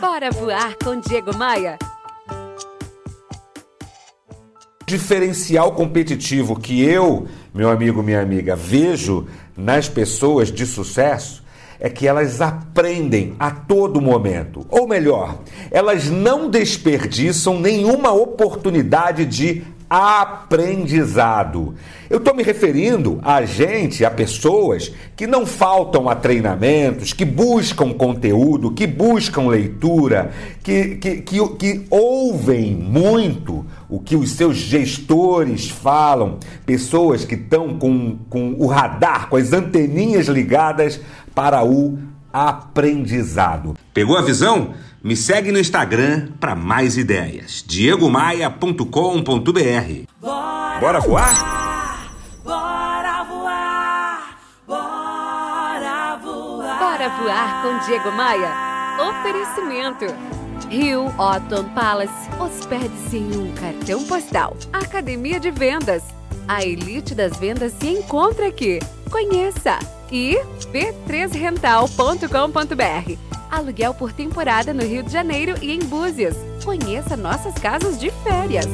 Bora voar com Diego Maia. Diferencial competitivo que eu, meu amigo, minha amiga, vejo nas pessoas de sucesso é que elas aprendem a todo momento. Ou melhor, elas não desperdiçam nenhuma oportunidade de aprendizado. Eu estou me referindo a gente, a pessoas que não faltam a treinamentos, que buscam conteúdo, que buscam leitura, que, que, que, que ouvem muito o que os seus gestores falam, pessoas que estão com, com o radar, com as anteninhas ligadas para o aprendizado. Pegou a visão? Me segue no Instagram para mais ideias. diegomaia.com.br. Bora, bora voar? Bora voar! Bora voar! Bora voar com Diego Maia. Oferecimento. Rio Otton Palace. Hospede-se em um cartão postal. Academia de Vendas. A elite das vendas se encontra aqui. Conheça! E b3rental.com.br. Aluguel por temporada no Rio de Janeiro e em Búzios. Conheça nossas casas de férias.